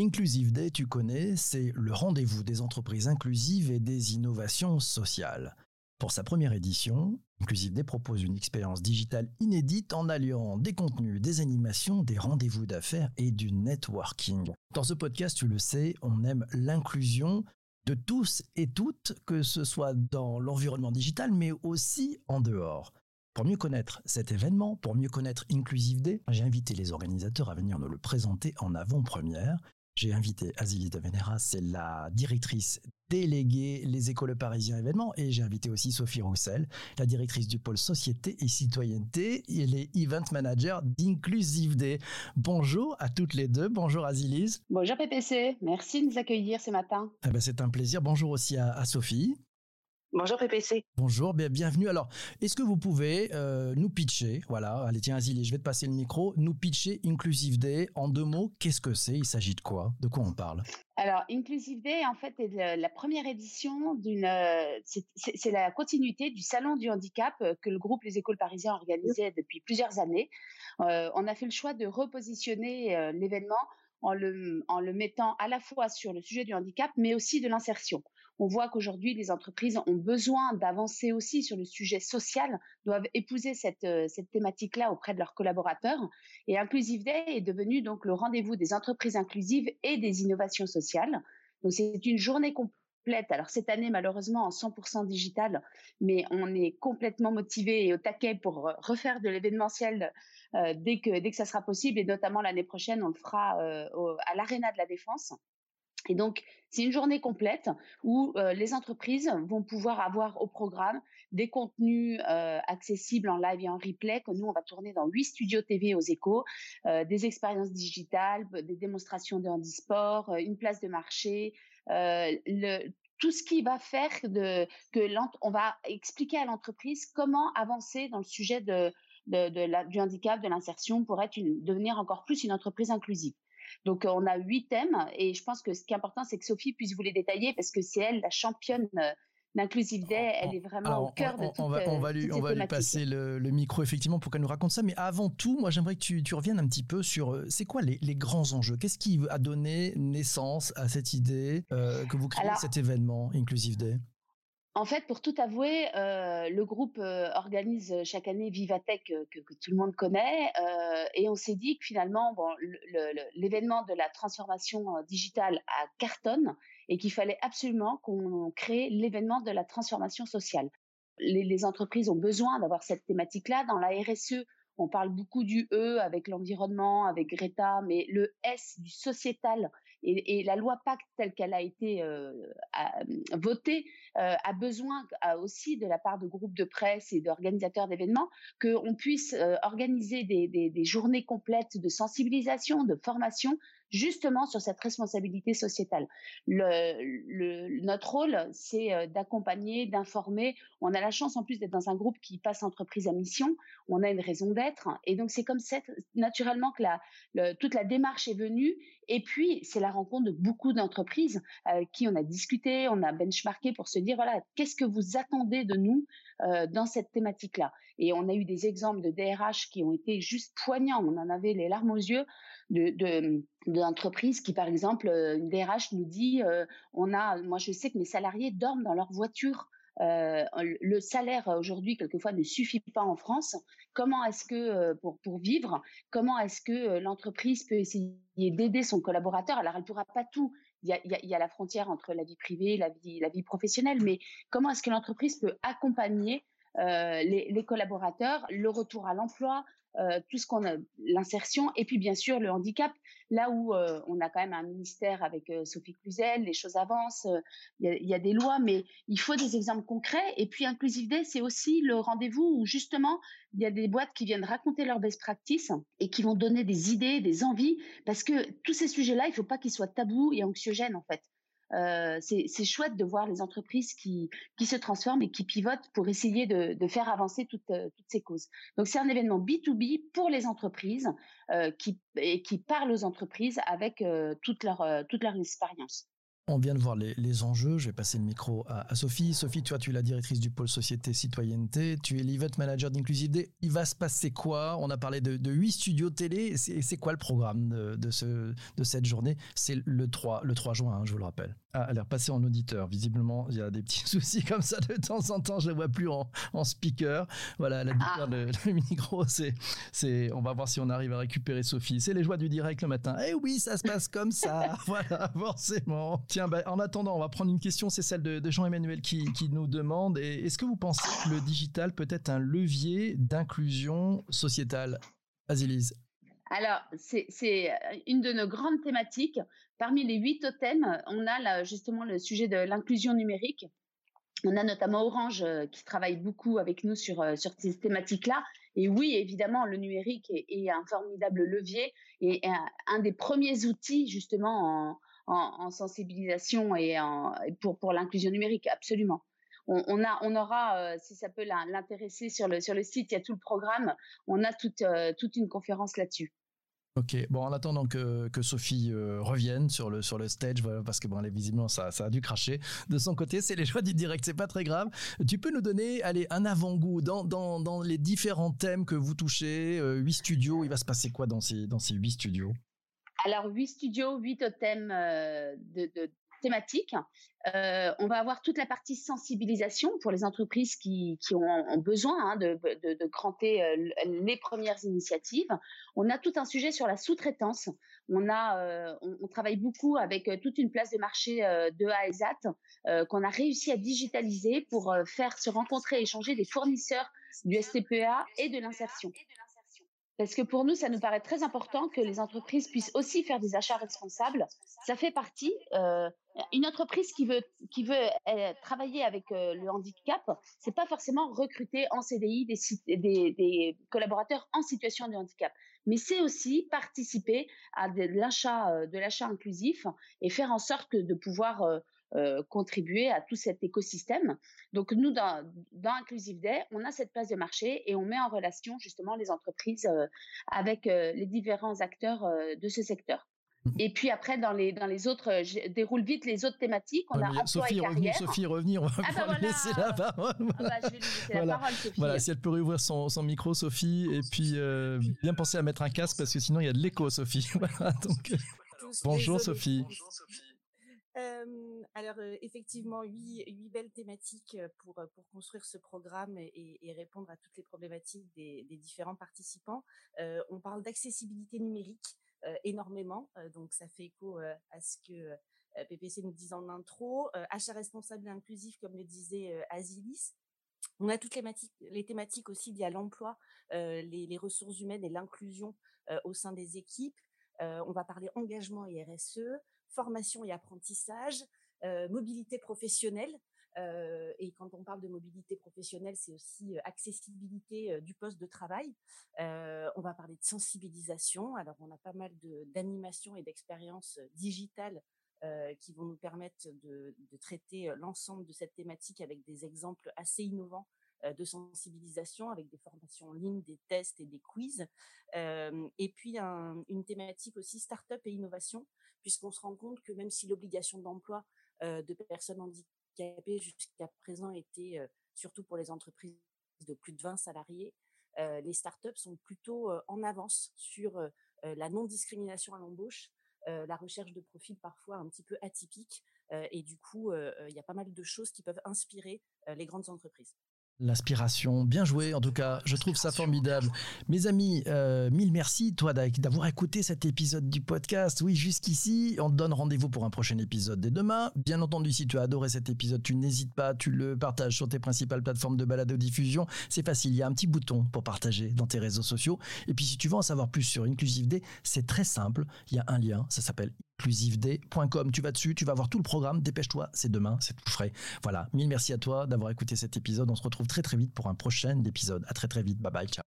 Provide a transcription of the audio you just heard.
Inclusive Day, tu connais, c'est le rendez-vous des entreprises inclusives et des innovations sociales. Pour sa première édition, Inclusive Day propose une expérience digitale inédite en alliant des contenus, des animations, des rendez-vous d'affaires et du networking. Dans ce podcast, tu le sais, on aime l'inclusion de tous et toutes, que ce soit dans l'environnement digital, mais aussi en dehors. Pour mieux connaître cet événement, pour mieux connaître Inclusive Day, j'ai invité les organisateurs à venir nous le présenter en avant-première. J'ai invité Azilis de Venera, c'est la directrice déléguée les écoles parisiens événements, et j'ai invité aussi Sophie Roussel, la directrice du pôle société et citoyenneté et les event managers d'Inclusive Day. Bonjour à toutes les deux. Bonjour Azilis. Bonjour PPC. Merci de nous accueillir ce matin. Eh ben, c'est un plaisir. Bonjour aussi à Sophie. Bonjour PPC. Bonjour, bienvenue. Alors, est-ce que vous pouvez euh, nous pitcher, voilà, allez tiens Azili, je vais te passer le micro, nous pitcher Inclusive Day en deux mots, qu'est-ce que c'est Il s'agit de quoi De quoi on parle? Alors, Inclusive Day, en fait, est la première édition d'une. Euh, c'est la continuité du Salon du handicap euh, que le groupe Les Écoles Parisiens organisait depuis plusieurs années. on a fait le choix de repositionner l'événement en le, en le mettant à la fois sur le sujet du handicap, mais aussi de l'insertion on voit qu'aujourd'hui, les entreprises ont besoin d'avancer aussi sur le sujet social, doivent épouser cette, euh, cette thématique-là auprès de leurs collaborateurs. Et Inclusive Day est devenu donc le rendez-vous des entreprises inclusives et des innovations sociales. Donc, c'est une journée complète. Alors cette année, malheureusement, en 100% digital, mais on est complètement motivé et au taquet pour refaire de l'événementiel euh, dès que dès que ça sera possible. Et notamment l'année prochaine, on le fera euh, à l'Arena de la Défense. Et donc, c'est une journée complète où euh, les entreprises vont pouvoir avoir au programme des contenus euh, accessibles en live et en replay que nous, on va tourner dans huit studios TV aux échos, euh, des expériences digitales, des démonstrations de handisport, une place de marché, tout ce qui va faire que on va expliquer à l'entreprise comment avancer dans le sujet du handicap, de l'insertion pour devenir encore plus une entreprise inclusive. Donc, on a huit thèmes et je pense que ce qui est important, c'est que Sophie puisse vous les détailler parce que c'est elle la championne d'Inclusive Day. Elle est vraiment au cœur de tout on, va, on va lui, on va lui passer le, micro effectivement pour qu'elle nous raconte ça. Mais avant tout, moi, j'aimerais que tu, tu, reviennes un petit peu sur euh, c'est quoi les, les, grands enjeux? Qu'est-ce qui a donné naissance à cette idée euh, que vous créez cet événement Inclusive Day? En fait, pour tout avouer, euh, le groupe euh, organise chaque année Vivatech euh, que, tout le monde connaît, et on s'est dit que finalement, l'événement de la transformation digitale à cartonne et qu'il fallait absolument qu'on crée l'événement de la transformation sociale. Les entreprises ont besoin d'avoir cette thématique-là. Dans la RSE, on parle beaucoup du E avec l'environnement, avec Greta, mais le S du sociétal et, la loi Pacte telle qu'elle a été euh, votée euh, a besoin aussi de la part de groupes de presse et d'organisateurs d'événements qu'on puisse euh, organiser des, journées complètes de sensibilisation, de formation justement sur cette responsabilité sociétale. Le, notre rôle, c'est euh, d'accompagner, d'informer. On a la chance en plus d'être dans un groupe qui passe entreprise à mission. On a une raison d'être. Et donc c'est comme ça, naturellement que toute la démarche est venue. Et puis c'est la rencontre de beaucoup d'entreprises avec qui on a discuté, on a benchmarké pour se dire, voilà, qu'est-ce que vous attendez de nous euh, dans cette thématique-là? Et on a eu des exemples de DRH qui ont été juste poignants. On en avait les larmes aux yeux de, de d'entreprises qui, par exemple, euh, une DRH nous dit, euh, on a, moi je sais que mes salariés dorment dans leur voiture. Euh, le salaire aujourd'hui quelquefois ne suffit pas en France. Comment est-ce que pour pour vivre, comment est-ce que l'entreprise peut essayer d'aider son collaborateur? Alors elle pourra pas tout. Il y, a, la frontière entre la vie privée, la vie la vie professionnelle, mais comment est-ce que l'entreprise peut accompagner euh, les, les, collaborateurs, le retour à l'emploi, euh, tout ce qu'on a, l'insertion, et puis bien sûr le handicap. Là où euh, on a quand même un ministère avec euh, Sophie Cluzel, les choses avancent, il y a, y, a, des lois, mais il faut des exemples concrets. Et puis Inclusive Day, c'est aussi le rendez-vous où justement il y a des boîtes qui viennent raconter leurs best practices et qui vont donner des idées, des envies, parce que tous ces sujets-là, il faut pas qu'ils soient tabous et anxiogènes en fait. Euh, c'est chouette de voir les entreprises qui, qui se transforment et qui pivotent pour essayer de, faire avancer toutes, euh, toutes ces causes. Donc c'est un événement B2B pour les entreprises euh, qui, et qui parle aux entreprises avec toute, leur, toute leur expérience. On vient de voir les, enjeux. Je vais passer le micro à, Sophie. Sophie, toi, tu es la directrice du pôle société citoyenneté. Tu es l'event manager d'Inclusive Day. Il va se passer quoi? On a parlé de, huit studios télé. C'est quoi le programme de, ce, de cette journée? C'est le 3, le 3 juin, hein, je vous le rappelle. Ah, elle est repassée en auditeur. Visiblement, il y a des petits soucis comme ça de temps en temps. Je la vois plus en, speaker. Voilà, la ah. le, le, micro, c'est, c'est, on va voir si on arrive à récupérer Sophie. C'est les joies du direct le matin. Eh oui, ça se passe comme ça. voilà, forcément. Tiens, bah, en attendant, on va prendre une question, c'est celle de, Jean-Emmanuel qui, nous demande est-ce que vous pensez que le digital peut être un levier d'inclusion sociétale? Azilise alors, c'est une de nos grandes thématiques. Parmi les huit thèmes, on a justement le sujet de l'inclusion numérique. On a notamment Orange euh, qui travaille beaucoup avec nous euh, sur ces thématiques-là. Et oui, évidemment, le numérique est, un formidable levier et un, des premiers outils justement en, en, sensibilisation et, pour, pour l'inclusion numérique, absolument. On, a, on aura, euh, si ça peut l'intéresser sur le, sur le site, il y a tout le programme, on a toute, euh, toute une conférence là-dessus. Ok, bon, en attendant que, que Sophie euh, revienne sur le, sur le stage, parce que bon, visiblement, ça, ça a dû cracher. De son côté, c'est les choix du direct, c'est pas très grave. Tu peux nous donner, allez, un avant-goût dans, dans, dans, les différents thèmes que vous touchez, huit studios, il va se passer quoi dans ces, dans ces huit studios? Alors, huit studios, huit thèmes euh, de, thématiques. Euh, on va avoir toute la partie sensibilisation pour les entreprises qui, ont, besoin hein, de, cranter euh, les premières initiatives. On a tout un sujet sur la sous-traitance. On travaille beaucoup avec toute une place de marché de A à Z qu'on a réussi à digitaliser pour faire se rencontrer et échanger des fournisseurs du STPA et de l'insertion. Parce que pour nous, ça nous paraît très important que les entreprises puissent aussi faire des achats responsables. Ça fait partie. Euh, une entreprise qui veut qui veut euh, travailler avec euh, le handicap, c'est pas forcément recruter en CDI des, collaborateurs en situation de handicap, mais c'est aussi participer à de l'achat de l'achat inclusif et faire en sorte de pouvoir euh, contribuer à tout cet écosystème. Donc nous, dans, dans Inclusive Day, on a cette place de marché et on met en relation justement les entreprises euh, avec euh, les différents acteurs de ce secteur. Mmh. Et puis après, dans les, dans les autres, je déroule vite les autres thématiques. On a Sophie carrière. Sophie est revenue, on va ah bah laisser la parole. Ah bah, je vais lui laisser voilà. la parole, Sophie. Voilà, si elle peut réouvrir son, son micro, Sophie, et puis bien penser à mettre un casque parce que sinon il y a de l'écho, Sophie. donc, bonjour Sophie. Bonjour Sophie alors effectivement, huit, huit, belles thématiques pour, pour construire ce programme et, répondre à toutes les problématiques des, différents participants. on parle d'accessibilité numérique énormément, donc ça fait écho à ce que PPC nous disait en intro. achat responsable et inclusif, comme le disait Asilis. On a toutes les, les thématiques aussi liées à l'emploi, les, les, ressources humaines et l'inclusion au sein des équipes. on va parler engagement et RSE formation et apprentissage, euh, mobilité professionnelle. Euh, et quand on parle de mobilité professionnelle, c'est aussi euh, accessibilité du poste de travail. on va parler de sensibilisation. Alors, on a pas mal d'animations et d'expériences digitales qui vont nous permettre de, de traiter l'ensemble de cette thématique avec des exemples assez innovants de sensibilisation avec des formations en ligne, des tests et des quiz. et puis une thématique aussi start-up et innovation, puisqu'on se rend compte que même si l'obligation d'emploi de personnes handicapées jusqu'à présent était surtout pour les entreprises de plus de 20 salariés, les start-up sont plutôt en avance sur la non-discrimination à l'embauche, la recherche de profils parfois un petit peu atypiques, et du coup, il y a pas mal de choses qui peuvent inspirer les grandes entreprises. L'inspiration, bien joué en tout cas, je trouve ça formidable. Mes amis, euh, mille merci toi d'avoir écouté cet épisode du podcast. Oui, jusqu'ici, on te donne rendez-vous pour un prochain épisode dès demain. Bien entendu, si tu as adoré cet épisode, tu n'hésites pas, tu le partages sur tes principales plateformes de balade diffusion. C'est facile, il y a un petit bouton pour partager dans tes réseaux sociaux. Et puis si tu veux en savoir plus sur Inclusive Day, c'est très simple, il y a un lien, ça s'appelle inclusiveday.com. Tu vas dessus, tu vas voir tout le programme. Dépêche-toi, c'est demain, c'est tout frais. Voilà, mille merci à toi d'avoir écouté cet épisode. On se retrouve très très vite pour un prochain épisode. À très très vite. Bye bye, ciao.